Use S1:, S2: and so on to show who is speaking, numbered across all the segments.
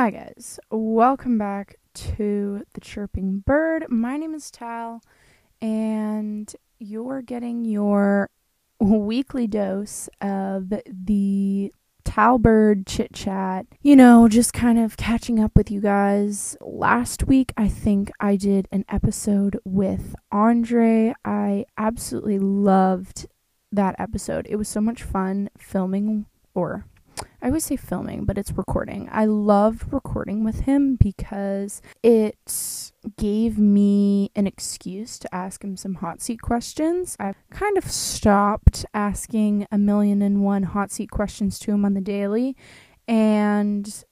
S1: Hi, guys. Welcome back to the Chirping Bird. My name is Tal, and you're getting your weekly dose of the Talbird chit chat. You know, just kind of catching up with you guys. Last week, I think I did an episode with Andre. I absolutely loved that episode. It was so much fun filming or I always say filming, but it's recording. I loved recording with him because it gave me an excuse to ask him some hot seat questions. I've kind of stopped asking a million and one hot seat questions to him on the daily, and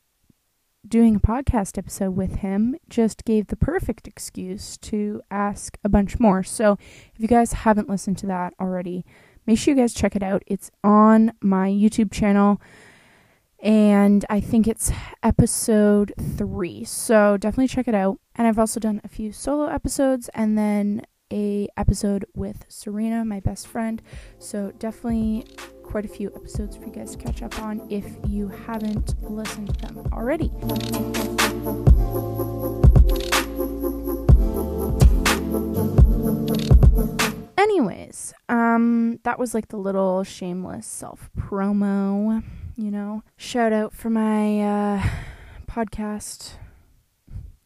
S1: doing a podcast episode with him just gave the perfect excuse to ask a bunch more. So if you guys haven't listened to that already, make sure you guys check it out. It's on my YouTube channel and I think it's episode three. So definitely check it out. And I've also done a few solo episodes and then a episode with Serena, my best friend. So definitely quite a few episodes for you guys to catch up on if you haven't listened to them already. Anyways, um that was like the little shameless self promo you know. Shout out for my uh, podcast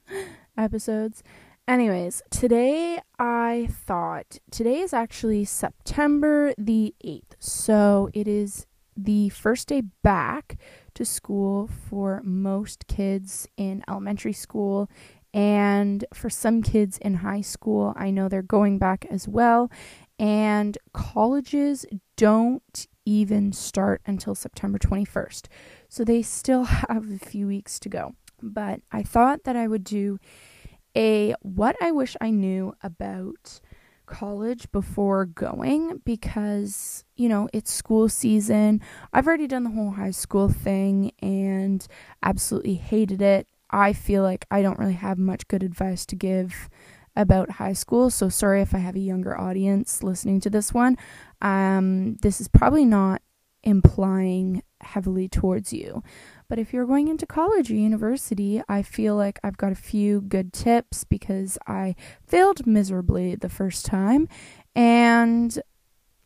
S1: episodes. Anyways, today I thought today is actually September the 8th. So it is the first day back to school for most kids in elementary school and for some kids in high school. I know they're going back as well. And colleges don't even start until September 21st. So they still have a few weeks to go. But I thought that I would do a what I wish I knew about college before going because, you know, it's school season. I've already done the whole high school thing and absolutely hated it. I feel like I don't really have much good advice to give about high school. So sorry if I have a younger audience listening to this one. Um, this is probably not implying heavily towards you. But if you're going into college or university, I feel like I've got a few good tips because I failed miserably the first time. And,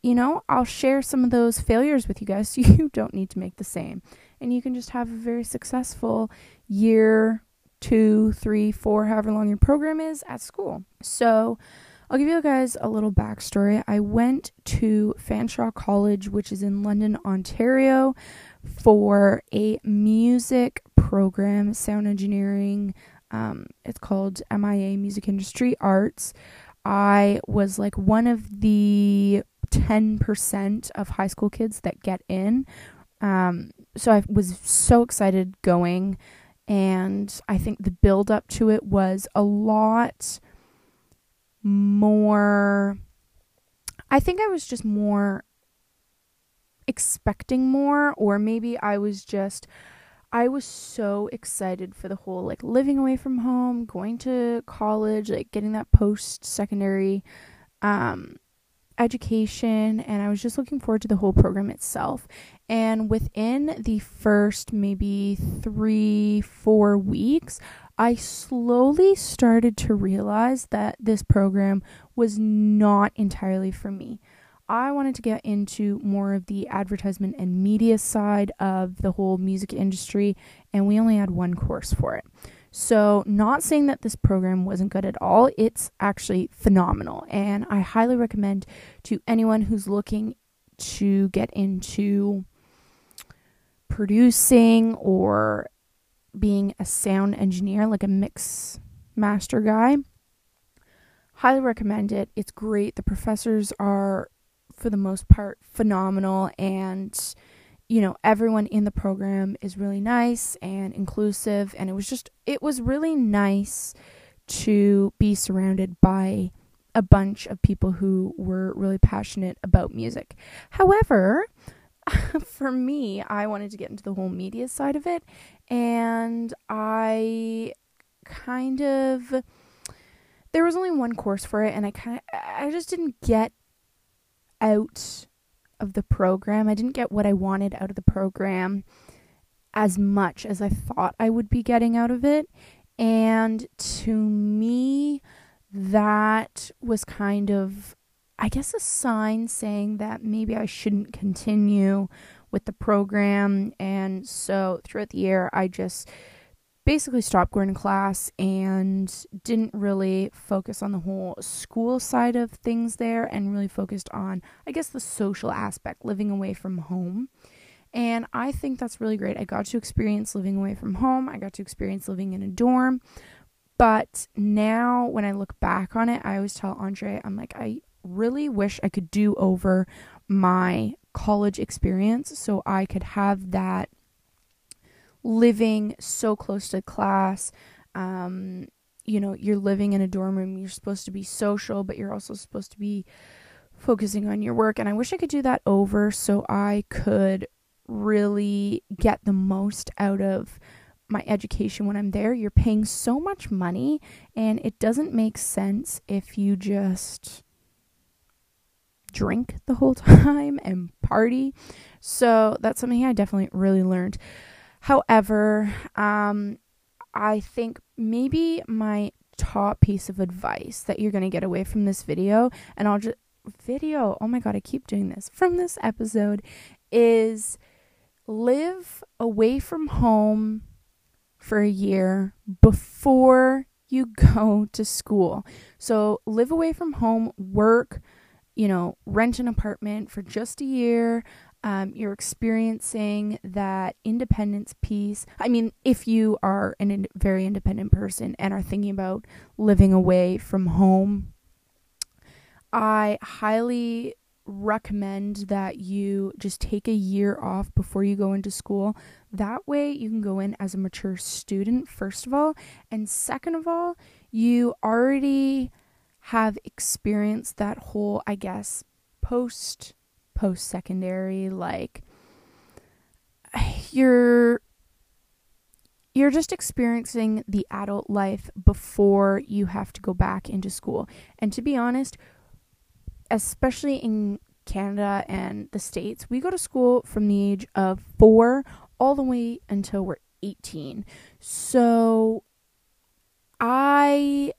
S1: you know, I'll share some of those failures with you guys so you don't need to make the same. And you can just have a very successful year, two, three, four, however long your program is at school. So, I'll give you guys a little backstory. I went to Fanshawe College, which is in London, Ontario, for a music program, sound engineering. Um, it's called MIA Music Industry Arts. I was like one of the 10% of high school kids that get in. Um, so I was so excited going, and I think the build up to it was a lot more I think I was just more expecting more or maybe I was just I was so excited for the whole like living away from home, going to college, like getting that post secondary um education and I was just looking forward to the whole program itself. And within the first maybe 3 4 weeks, I slowly started to realize that this program was not entirely for me. I wanted to get into more of the advertisement and media side of the whole music industry, and we only had one course for it. So, not saying that this program wasn't good at all, it's actually phenomenal, and I highly recommend to anyone who's looking to get into producing or being a sound engineer, like a mix master guy. Highly recommend it. It's great. The professors are, for the most part, phenomenal, and you know, everyone in the program is really nice and inclusive. And it was just, it was really nice to be surrounded by a bunch of people who were really passionate about music. However, for me, I wanted to get into the whole media side of it, and I kind of there was only one course for it, and I kind of I just didn't get out of the program. I didn't get what I wanted out of the program. as much as I thought I would be getting out of it. And to me, that was kind of, I guess, a sign saying that maybe I shouldn't continue with the program. And so throughout the year, I just basically stopped going to class and didn't really focus on the whole school side of things there and really focused on, I guess, the social aspect, living away from home. And I think that's really great. I got to experience living away from home, I got to experience living in a dorm. But now, when I look back on it, I always tell Andre, I'm like, I really wish I could do over my college experience so I could have that living so close to class. Um, you know, you're living in a dorm room, you're supposed to be social, but you're also supposed to be focusing on your work. And I wish I could do that over so I could really get the most out of my education when I'm there. You're paying so much money, and it doesn't make sense if you just drink the whole time and party. So that's something I definitely really learned. However, um, I think maybe my top piece of advice that you're going to get away from this video, and I'll just video, oh my god, I keep doing this from this episode, is live away from home for a year before you go to school. So live away from home, work, you know, rent an apartment for just a year. Um, you're experiencing that independence piece. I mean, if you are a in- very independent person and are thinking about living away from home, I highly recommend that you just take a year off before you go into school. That way, you can go in as a mature student, first of all. And second of all, you already have experienced that whole, I guess, post post secondary like you're you're just experiencing the adult life before you have to go back into school. And to be honest, especially in Canada and the States, we go to school from the age of four all the way until we're 18. So I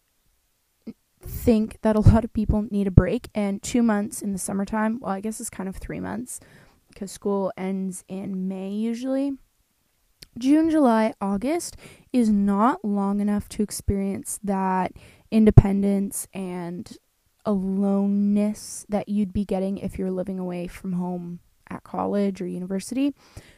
S1: think that a lot of people need a break, and two months in the summertime, well, I guess it's kind of three months because school ends in May usually. June, July, August is not long enough to experience that independence and aloneness that you'd be getting if you're living away from home at college or university.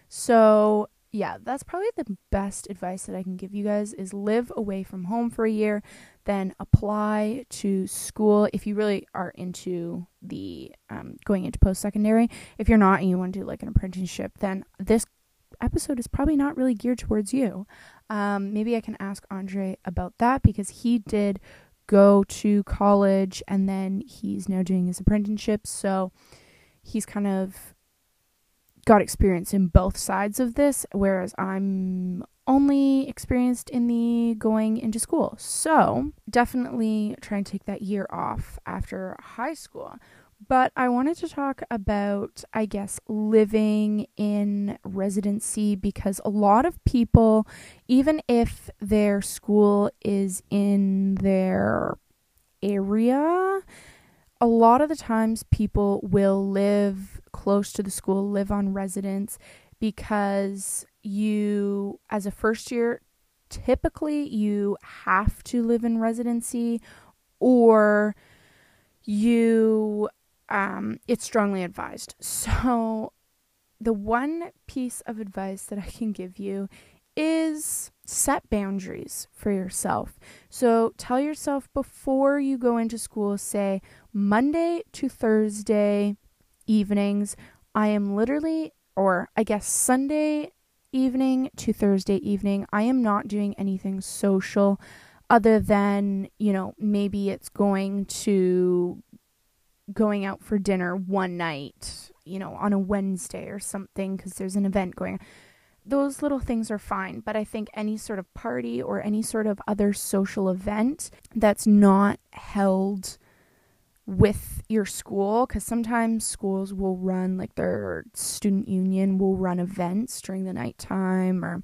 S1: So, yeah, that's probably the best advice that I can give you guys is live away from home for a year, then apply to school if you really are into the um, going into post secondary. If you're not and you want to do like an apprenticeship, then this episode is probably not really geared towards you. Um, maybe I can ask Andre about that because he did go to college and then he's now doing his apprenticeship. So he's kind of got experience in both sides of this, whereas I'm only experienced in the going into school. So definitely try and take that year off after high school. But I wanted to talk about, I guess, living in residency because a lot of people, even if their school is in their area, a lot of the times people will live close to the school, live on residence because you, as a first year, typically you have to live in residency or you um, it's strongly advised. So, the one piece of advice that I can give you is set boundaries for yourself. So, tell yourself before you go into school, say Monday to Thursday evenings, I am literally, or I guess Sunday evening to Thursday evening, I am not doing anything social other than, you know, maybe it's going to going out for dinner one night, you know, on a Wednesday or something because there's an event going on. Those little things are fine, but I think any sort of party or any sort of other social event that's not held with your school because sometimes schools will run like their student union will run events during the nighttime or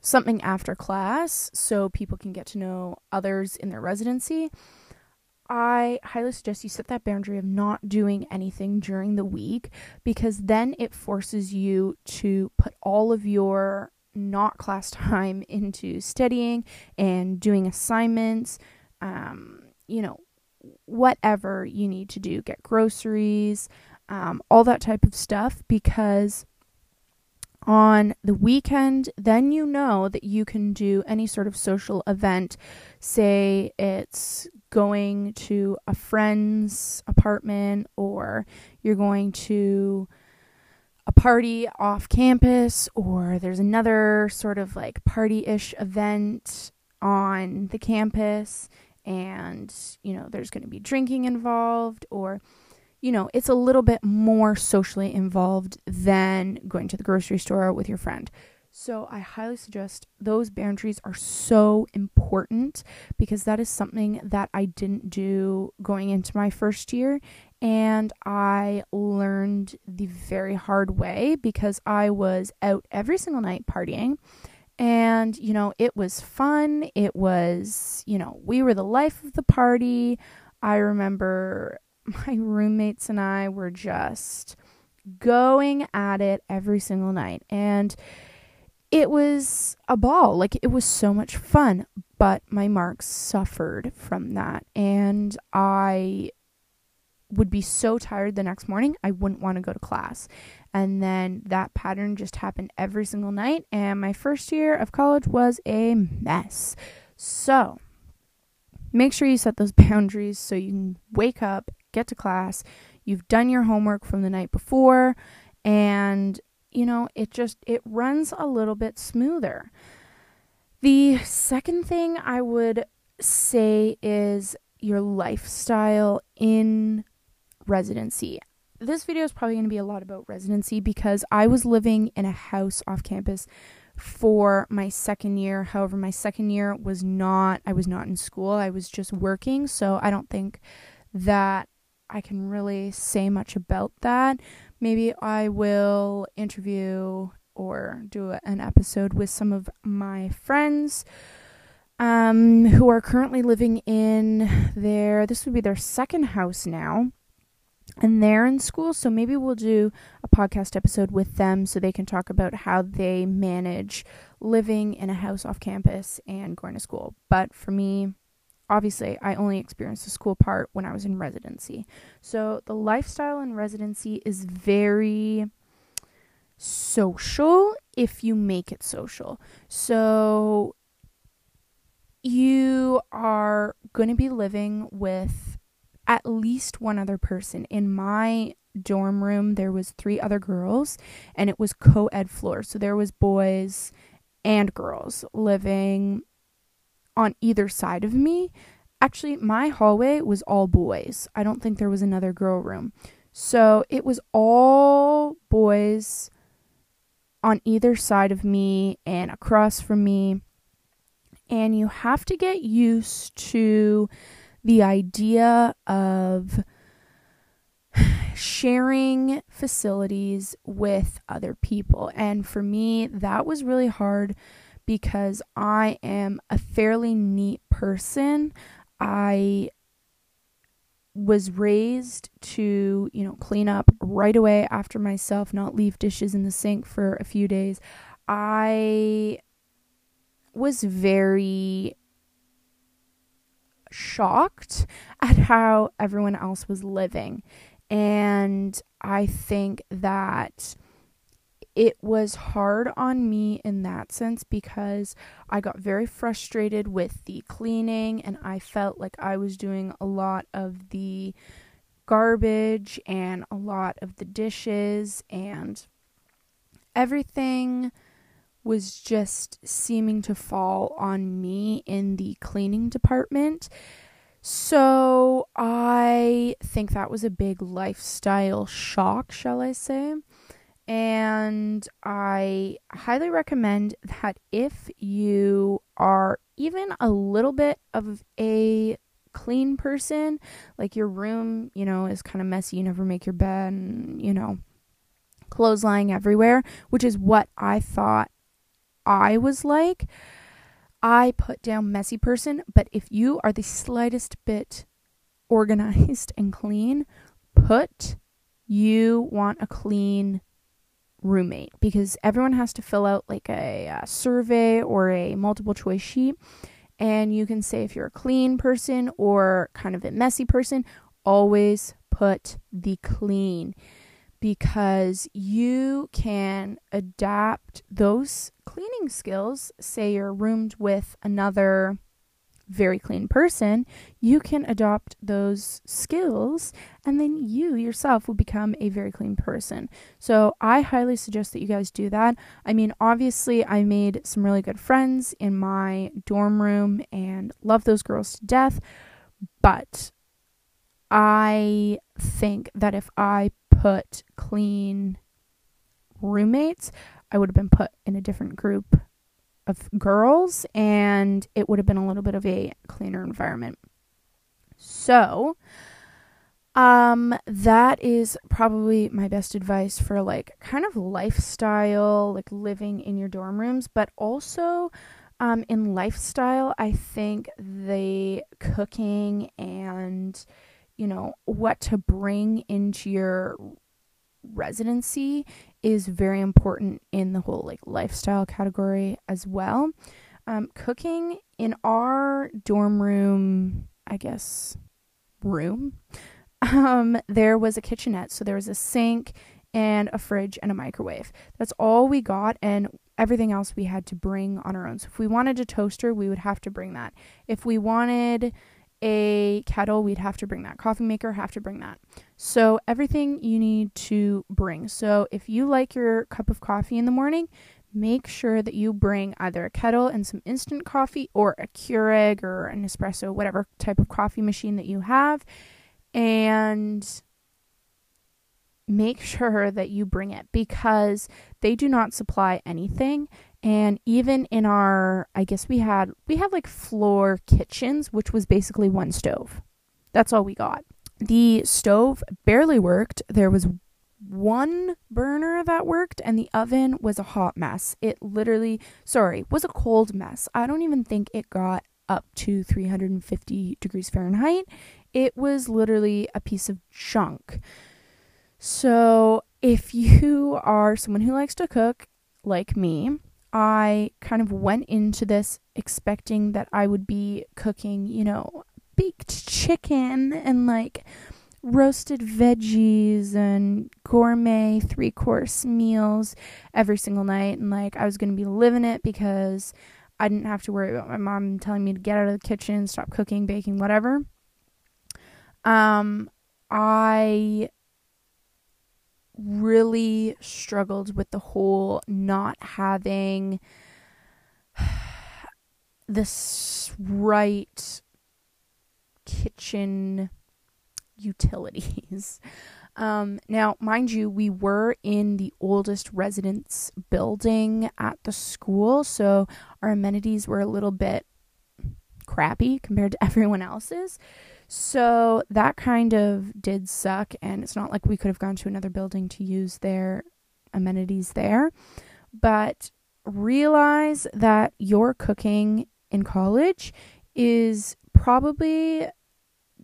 S1: something after class so people can get to know others in their residency. I highly suggest you set that boundary of not doing anything during the week because then it forces you to put all of your not class time into studying and doing assignments, um, you know, whatever you need to do, get groceries, um, all that type of stuff, because on the weekend, then you know that you can do any sort of social event. Say it's going to a friend's apartment or you're going to a party off campus or there's another sort of like party ish event on the campus and you know there's going to be drinking involved or you know it's a little bit more socially involved than going to the grocery store with your friend. So i highly suggest those boundaries are so important because that is something that i didn't do going into my first year and i learned the very hard way because i was out every single night partying and, you know, it was fun. It was, you know, we were the life of the party. I remember my roommates and I were just going at it every single night. And it was a ball. Like, it was so much fun. But my marks suffered from that. And I would be so tired the next morning, I wouldn't want to go to class. And then that pattern just happened every single night. And my first year of college was a mess. So make sure you set those boundaries so you can wake up, get to class, you've done your homework from the night before, and you know, it just it runs a little bit smoother. The second thing I would say is your lifestyle in residency this video is probably going to be a lot about residency because I was living in a house off campus for my second year. However, my second year was not, I was not in school, I was just working. So I don't think that I can really say much about that. Maybe I will interview or do an episode with some of my friends um, who are currently living in their, this would be their second house now and they're in school so maybe we'll do a podcast episode with them so they can talk about how they manage living in a house off campus and going to school. But for me obviously i only experienced the school part when i was in residency. So the lifestyle in residency is very social if you make it social. So you are going to be living with at least one other person. In my dorm room, there was three other girls, and it was co-ed floor. So there was boys and girls living on either side of me. Actually, my hallway was all boys. I don't think there was another girl room. So it was all boys on either side of me and across from me. And you have to get used to the idea of sharing facilities with other people. And for me, that was really hard because I am a fairly neat person. I was raised to, you know, clean up right away after myself, not leave dishes in the sink for a few days. I was very shocked at how everyone else was living. And I think that it was hard on me in that sense because I got very frustrated with the cleaning and I felt like I was doing a lot of the garbage and a lot of the dishes and everything was just seeming to fall on me in the cleaning department. So I think that was a big lifestyle shock, shall I say. And I highly recommend that if you are even a little bit of a clean person, like your room, you know, is kind of messy, you never make your bed, and, you know, clothes lying everywhere, which is what I thought I was like. I put down messy person, but if you are the slightest bit organized and clean, put you want a clean roommate because everyone has to fill out like a, a, survey or a multiple choice sheet. And you can say if you're a clean person or kind of a messy person, always put the clean because you can adapt those cleaning skills. Say you're roomed with another very clean person, you can adopt those skills and then you yourself will become a very clean person. So I highly suggest that you guys do that. I mean, obviously, I made some really good friends in my dorm room and love those girls to death, but I think that if I put clean roommates, I would have been put in a different group of girls and it would have been a little bit of a cleaner environment. So, um that is probably my best advice for like kind of lifestyle, like living in your dorm rooms, but also um in lifestyle, I think the cooking and you know what to bring into your residency is very important in the whole like lifestyle category as well. Um, cooking in our dorm room, I guess, room, um, there was a kitchenette. So there was a sink and a fridge and a microwave. That's all we got, and everything else we had to bring on our own. So if we wanted a toaster, we would have to bring that. If we wanted a kettle, we'd have to bring that. Coffee maker, have to bring that. So, everything you need to bring. So, if you like your cup of coffee in the morning, make sure that you bring either a kettle and some instant coffee or a Keurig or an espresso, whatever type of coffee machine that you have. And make sure that you bring it because they do not supply anything and even in our i guess we had we had like floor kitchens which was basically one stove. That's all we got. The stove barely worked. There was one burner that worked and the oven was a hot mess. It literally sorry was a cold mess. I don't even think it got up to 350 degrees fahrenheit. It was literally a piece of junk. So if you are someone who likes to cook like me I kind of went into this expecting that I would be cooking, you know, baked chicken and like roasted veggies and gourmet three course meals every single night. And like I was going to be living it because I didn't have to worry about my mom telling me to get out of the kitchen, stop cooking, baking, whatever. Um, I really struggled with the whole not having this right kitchen utilities. Um, now, mind you, we were in the oldest residence building at the school, so our amenities were a little bit crappy compared to everyone else's. So that kind of did suck, and it's not like we could have gone to another building to use their amenities there. But realize that your cooking in college is probably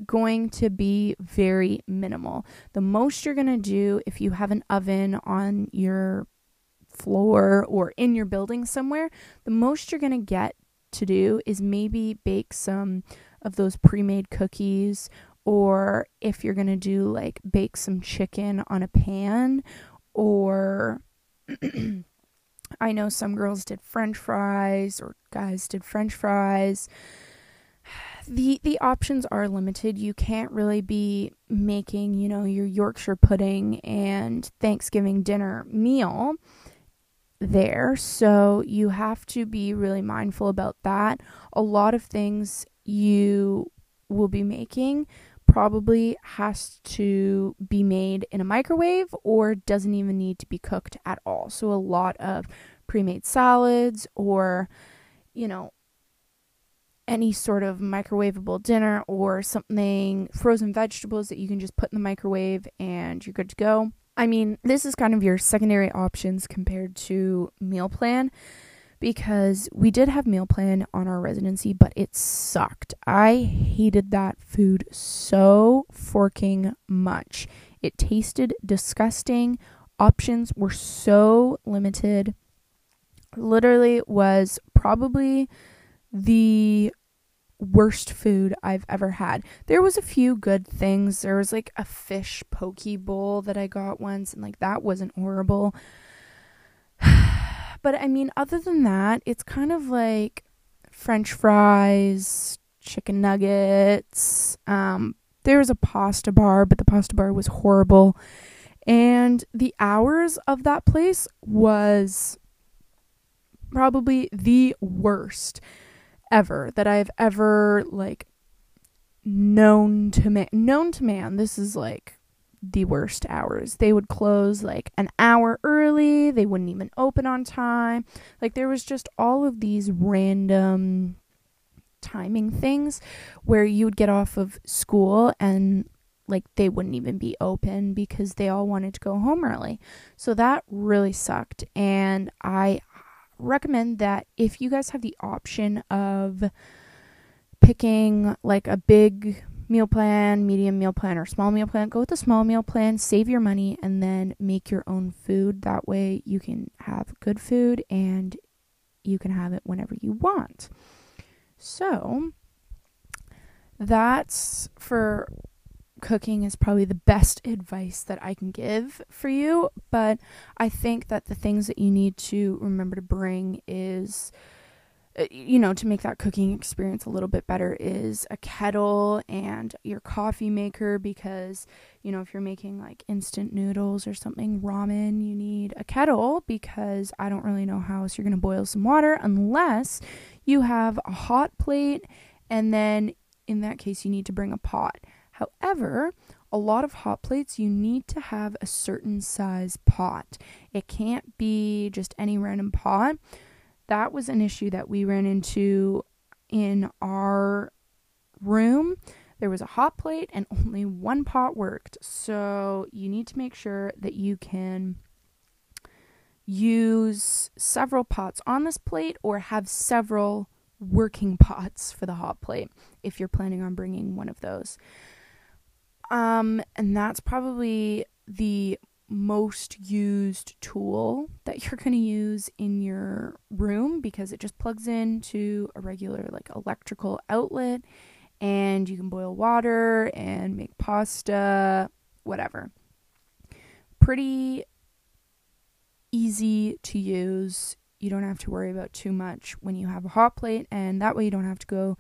S1: going to be very minimal. The most you're going to do if you have an oven on your floor or in your building somewhere, the most you're going to get to do is maybe bake some of those pre-made cookies or if you're going to do like bake some chicken on a pan or I know some girls did french fries or guys did french fries. The the options are limited. You can't really be making, you know, your Yorkshire pudding and Thanksgiving dinner meal there. So you have to be really mindful about that. A lot of things you will be making probably has to be made in a microwave or doesn't even need to be cooked at all. So, a lot of pre made salads or, you know, any sort of microwavable dinner or something frozen vegetables that you can just put in the microwave and you're good to go. I mean, this is kind of your secondary options compared to meal plan because we did have meal plan on our residency, but it sucked. I hated that food so forking much. It tasted disgusting. Options were so limited. Literally was probably the worst food I've ever had. There was a few good things. There was like a fish poke bowl that I got once and like that wasn't horrible. but I mean other than that, it's kind of like french fries, chicken nuggets. Um there was a pasta bar, but the pasta bar was horrible. And the hours of that place was probably the worst ever that I've ever like known to man known to man this is like the worst hours. They would close like an hour early. They wouldn't even open on time. Like there was just all of these random timing things where you would get off of school and like they wouldn't even be open because they all wanted to go home early. So that really sucked. And i recommend that if you guys have the option of picking like a big meal plan, medium meal plan, or small meal plan, go with the small meal plan, save your money, and then make your own food. That way you can have good food and you can have it whenever you want. So that's for cooking is probably the best advice that I can give for you, but I think that the things that you need to remember to bring is Uh, you know, to make that cooking experience a little bit better is a kettle and your coffee maker because, you know, if you're making like instant noodles or something, ramen, you need a kettle because I don't really know how else you're going to boil some water unless you have a hot plate and then in that case you need to bring a pot. However, a lot of hot plates, you need to have a certain size pot. It can't be just any random pot. That was an issue that we ran into in our room. There was a hot plate and only one pot worked. So you need to make sure that you can use several pots on this plate or have several working pots for the hot plate if you're planning on bringing one of those. Um, and that's probably the most used tool that you're going to use in your room because it just plugs into a regular like electrical outlet and you can boil water and make pasta, whatever. Pretty easy to use. You don't have to worry about too much when you have a hot plate and that way you don't have to go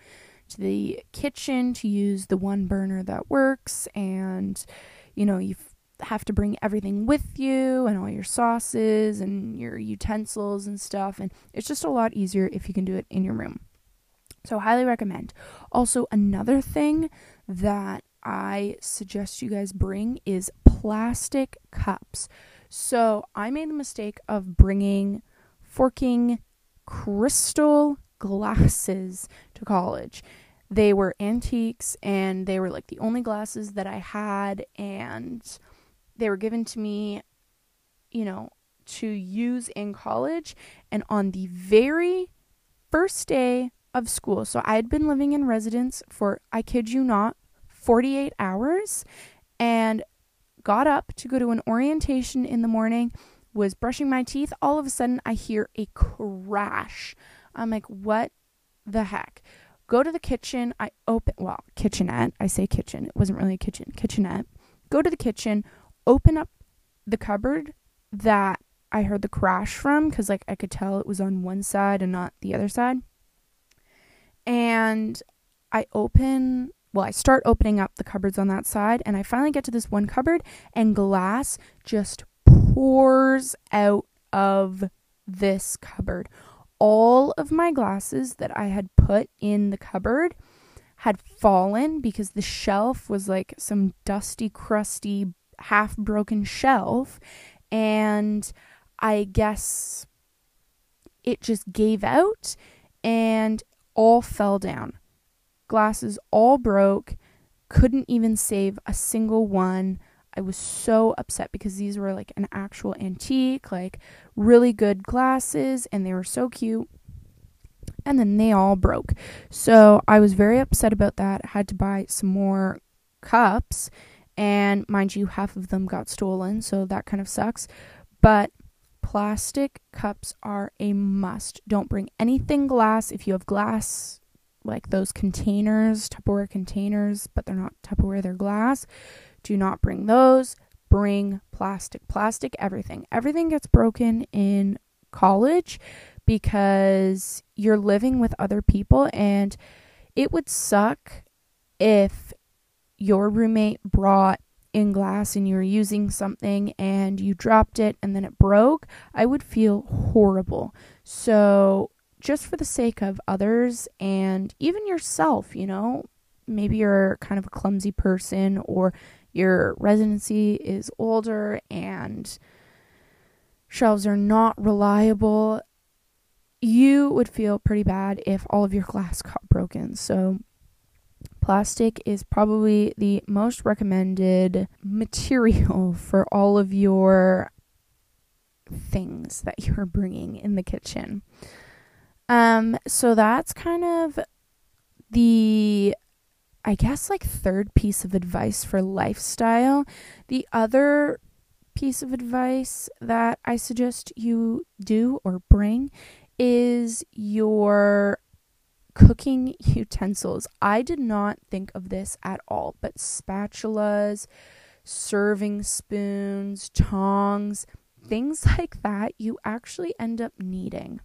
S1: to the kitchen to use the one burner that works and you know you have to bring everything with you and all your sauces and your utensils and stuff and it's just a lot easier if you can do it in your room. So highly recommend. Also another thing that i suggest you guys bring is plastic cups. So i made the mistake of bringing forking crystal glasses to college. They were antiques and they were like the only glasses that I had, and they were given to me, you know, to use in college. And on the very first day of school, so I had been living in residence for, I kid you not, 48 hours and got up to go to an orientation in the morning, was brushing my teeth. All of a sudden, I hear a crash I'm like, what the heck? Go to the kitchen. I open, well, kitchenette. I say kitchen. It wasn't really a kitchen, kitchenette. Go to the kitchen, open up the cupboard that I heard the crash from because, like, I could tell it was on one side and not the other side. And I open, well, I start opening up the cupboards on that side, and I finally get to this one cupboard, and glass just pours out of this cupboard all of my glasses that I had put in the cupboard had fallen because the shelf was like some dusty, crusty, half broken shelf. And I guess it just gave out and all fell down. Glasses all broke. Couldn't even save a single one. I was so upset because these were like an actual antique, like really good glasses, and they were so cute. And then they all broke. So I was very upset about that. I had to buy some more cups, and mind you, half of them got stolen, so that kind of sucks. But plastic cups are a must. Don't bring anything glass. If you have glass, like those containers, Tupperware containers, but they're not Tupperware, they're glass, do not bring those. Bring plastic, plastic, everything. Everything gets broken in college because you're living with other people, and it would suck if your roommate brought in glass and you were using something and you dropped it and then it broke, I would feel horrible. So, just for the sake of others and even yourself, you know, maybe you're kind of a clumsy person or your residency is older and shelves are not reliable, you would feel pretty bad if all of your glass got broken. So, plastic is probably the most recommended material for all of your things that you're bringing in the kitchen. Um, so that's kind of the I guess like third piece of advice for lifestyle. The other piece of advice that I suggest you do or bring is your cooking utensils. I did not think of this at all, but spatulas, serving spoons, tongs, things like that you actually end up needing.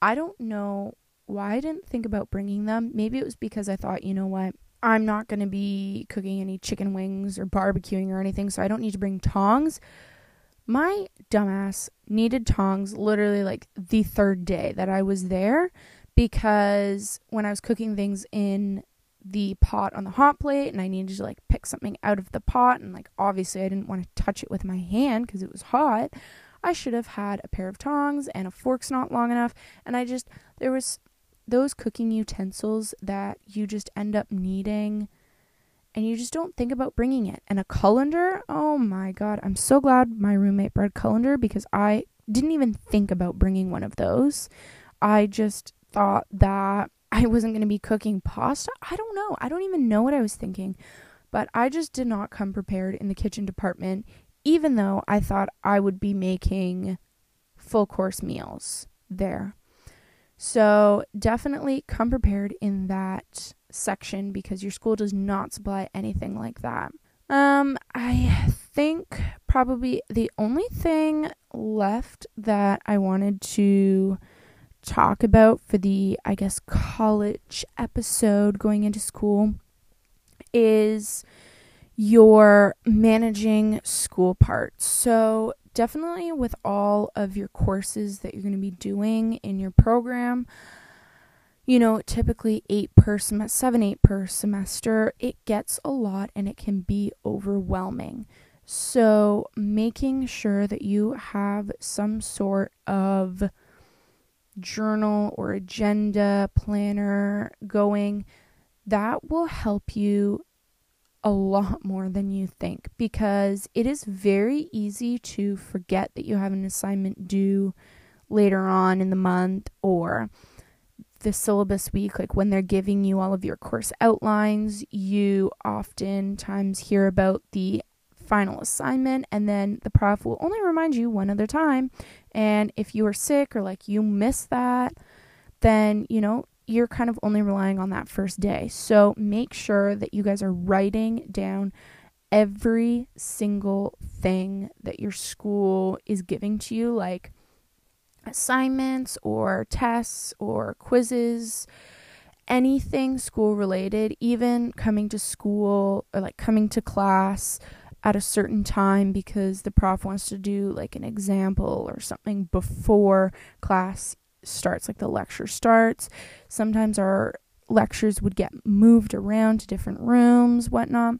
S1: I don't know why I didn't think about bringing them. Maybe it was because I thought, you know what, I'm not going to be cooking any chicken wings or barbecuing or anything, so I don't need to bring tongs. My dumbass needed tongs literally like the third day that I was there because when I was cooking things in the pot on the hot plate and I needed to like pick something out of the pot and like obviously I didn't want to touch it with my hand because it was hot. I should have had a pair of tongs and a fork's not long enough and I just there was those cooking utensils that you just end up needing and you just don't think about bringing it. And a colander, oh my god, I'm so glad my roommate brought a colander because I didn't even think about bringing one of those. I just thought that I wasn't going to be cooking pasta. I don't know. I don't even know what I was thinking. But I just did not come prepared in the kitchen department, even though I thought I would be making full course meals there. So definitely come prepared in that section because your school does not supply anything like that. Um, I think probably the only thing left that I wanted to talk about for the, I guess, college episode going into school is your managing school part. So, definitely with all of your courses that you're going to be doing in your program, you know, typically eight per semester, seven, eight per semester, it gets a lot and it can be overwhelming. So, making sure that you have some sort of journal or agenda planner going, that will help you a lot more than you think because it is very easy to forget that you have an assignment due later on in the month or the syllabus week, like when they're giving you all of your course outlines, you oftentimes hear about the final assignment and then the prof will only remind you one other time. And if you are sick or like you miss that, then, you know, you're kind of only relying on that first day. So make sure that you guys are writing down every single thing that your school is giving to you, like assignments or tests or quizzes, anything school related, even coming to school or like coming to class at a certain time because the prof wants to do like an example or something before class starts, like the lecture starts. Sometimes our lectures would get moved around to different rooms, whatnot.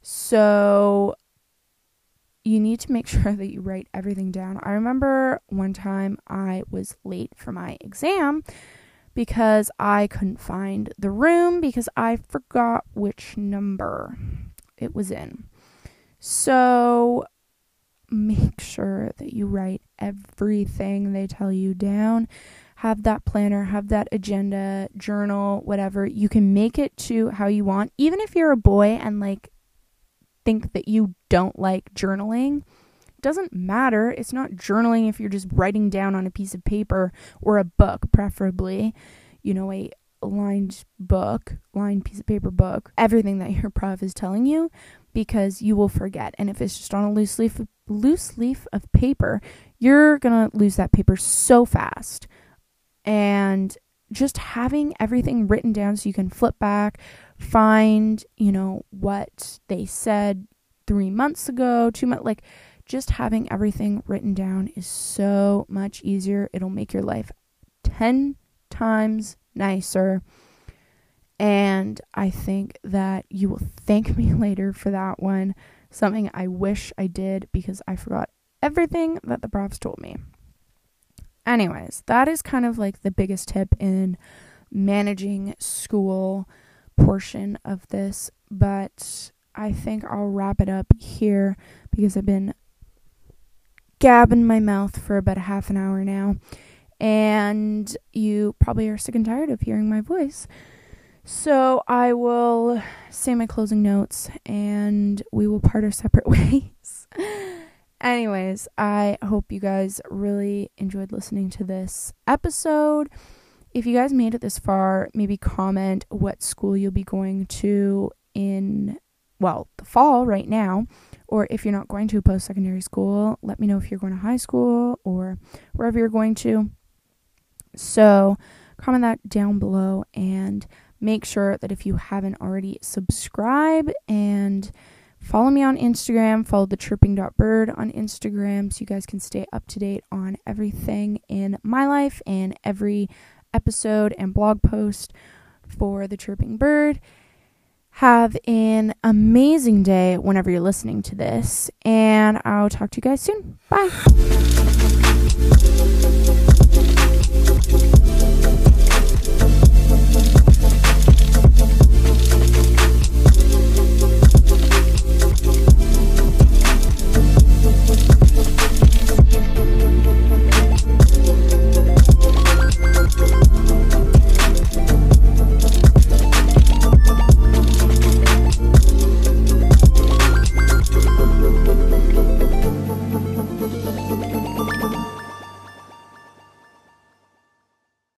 S1: So you need to make sure that you write everything down. I remember one time I was late for my exam because I couldn't find the room because I forgot which number it was in. So make sure that you write everything they tell you down. Have that planner, have that agenda, journal, whatever. You can make it to how you want. Even if you're a boy and like think that you don't like journaling, doesn't matter. It's not journaling if you're just writing down on a piece of paper or a book, preferably, you know, a lined book, lined piece of paper book, everything that your prof is telling you because you will forget. And if it's just on a loose leaf loose leaf of paper, you're going to lose that paper so fast. And just having everything written down so you can flip back, find, you know, what they said 3 months ago, 2 months like just having everything written down is so much easier. It'll make your life 10 times nicer. And I think that you will thank me later for that one. Something I wish I did because I forgot everything that the profs told me. Anyways, that is kind of like the biggest tip in managing school portion of this. But I think I'll wrap it up here because I've been gabbing my mouth for about a half an hour now. And you probably are sick and tired of hearing my voice. So I will say my closing notes and we will part our separate ways. Anyways, I hope you guys really enjoyed listening to this episode. If you guys made it this far, maybe comment what school you'll be going to in, well, the fall right now or if you're not going to a post secondary school, let me know if you're going to high school or wherever you're going to. So, comment that down below and make sure that if you haven't already, subscribe and follow me on Instagram. Follow the chirping.bird on Instagram so you guys can stay up to date on everything in my life and every episode and blog post for the chirping bird. Have an amazing day whenever you're listening to this, and I'll talk to you guys soon. Bye.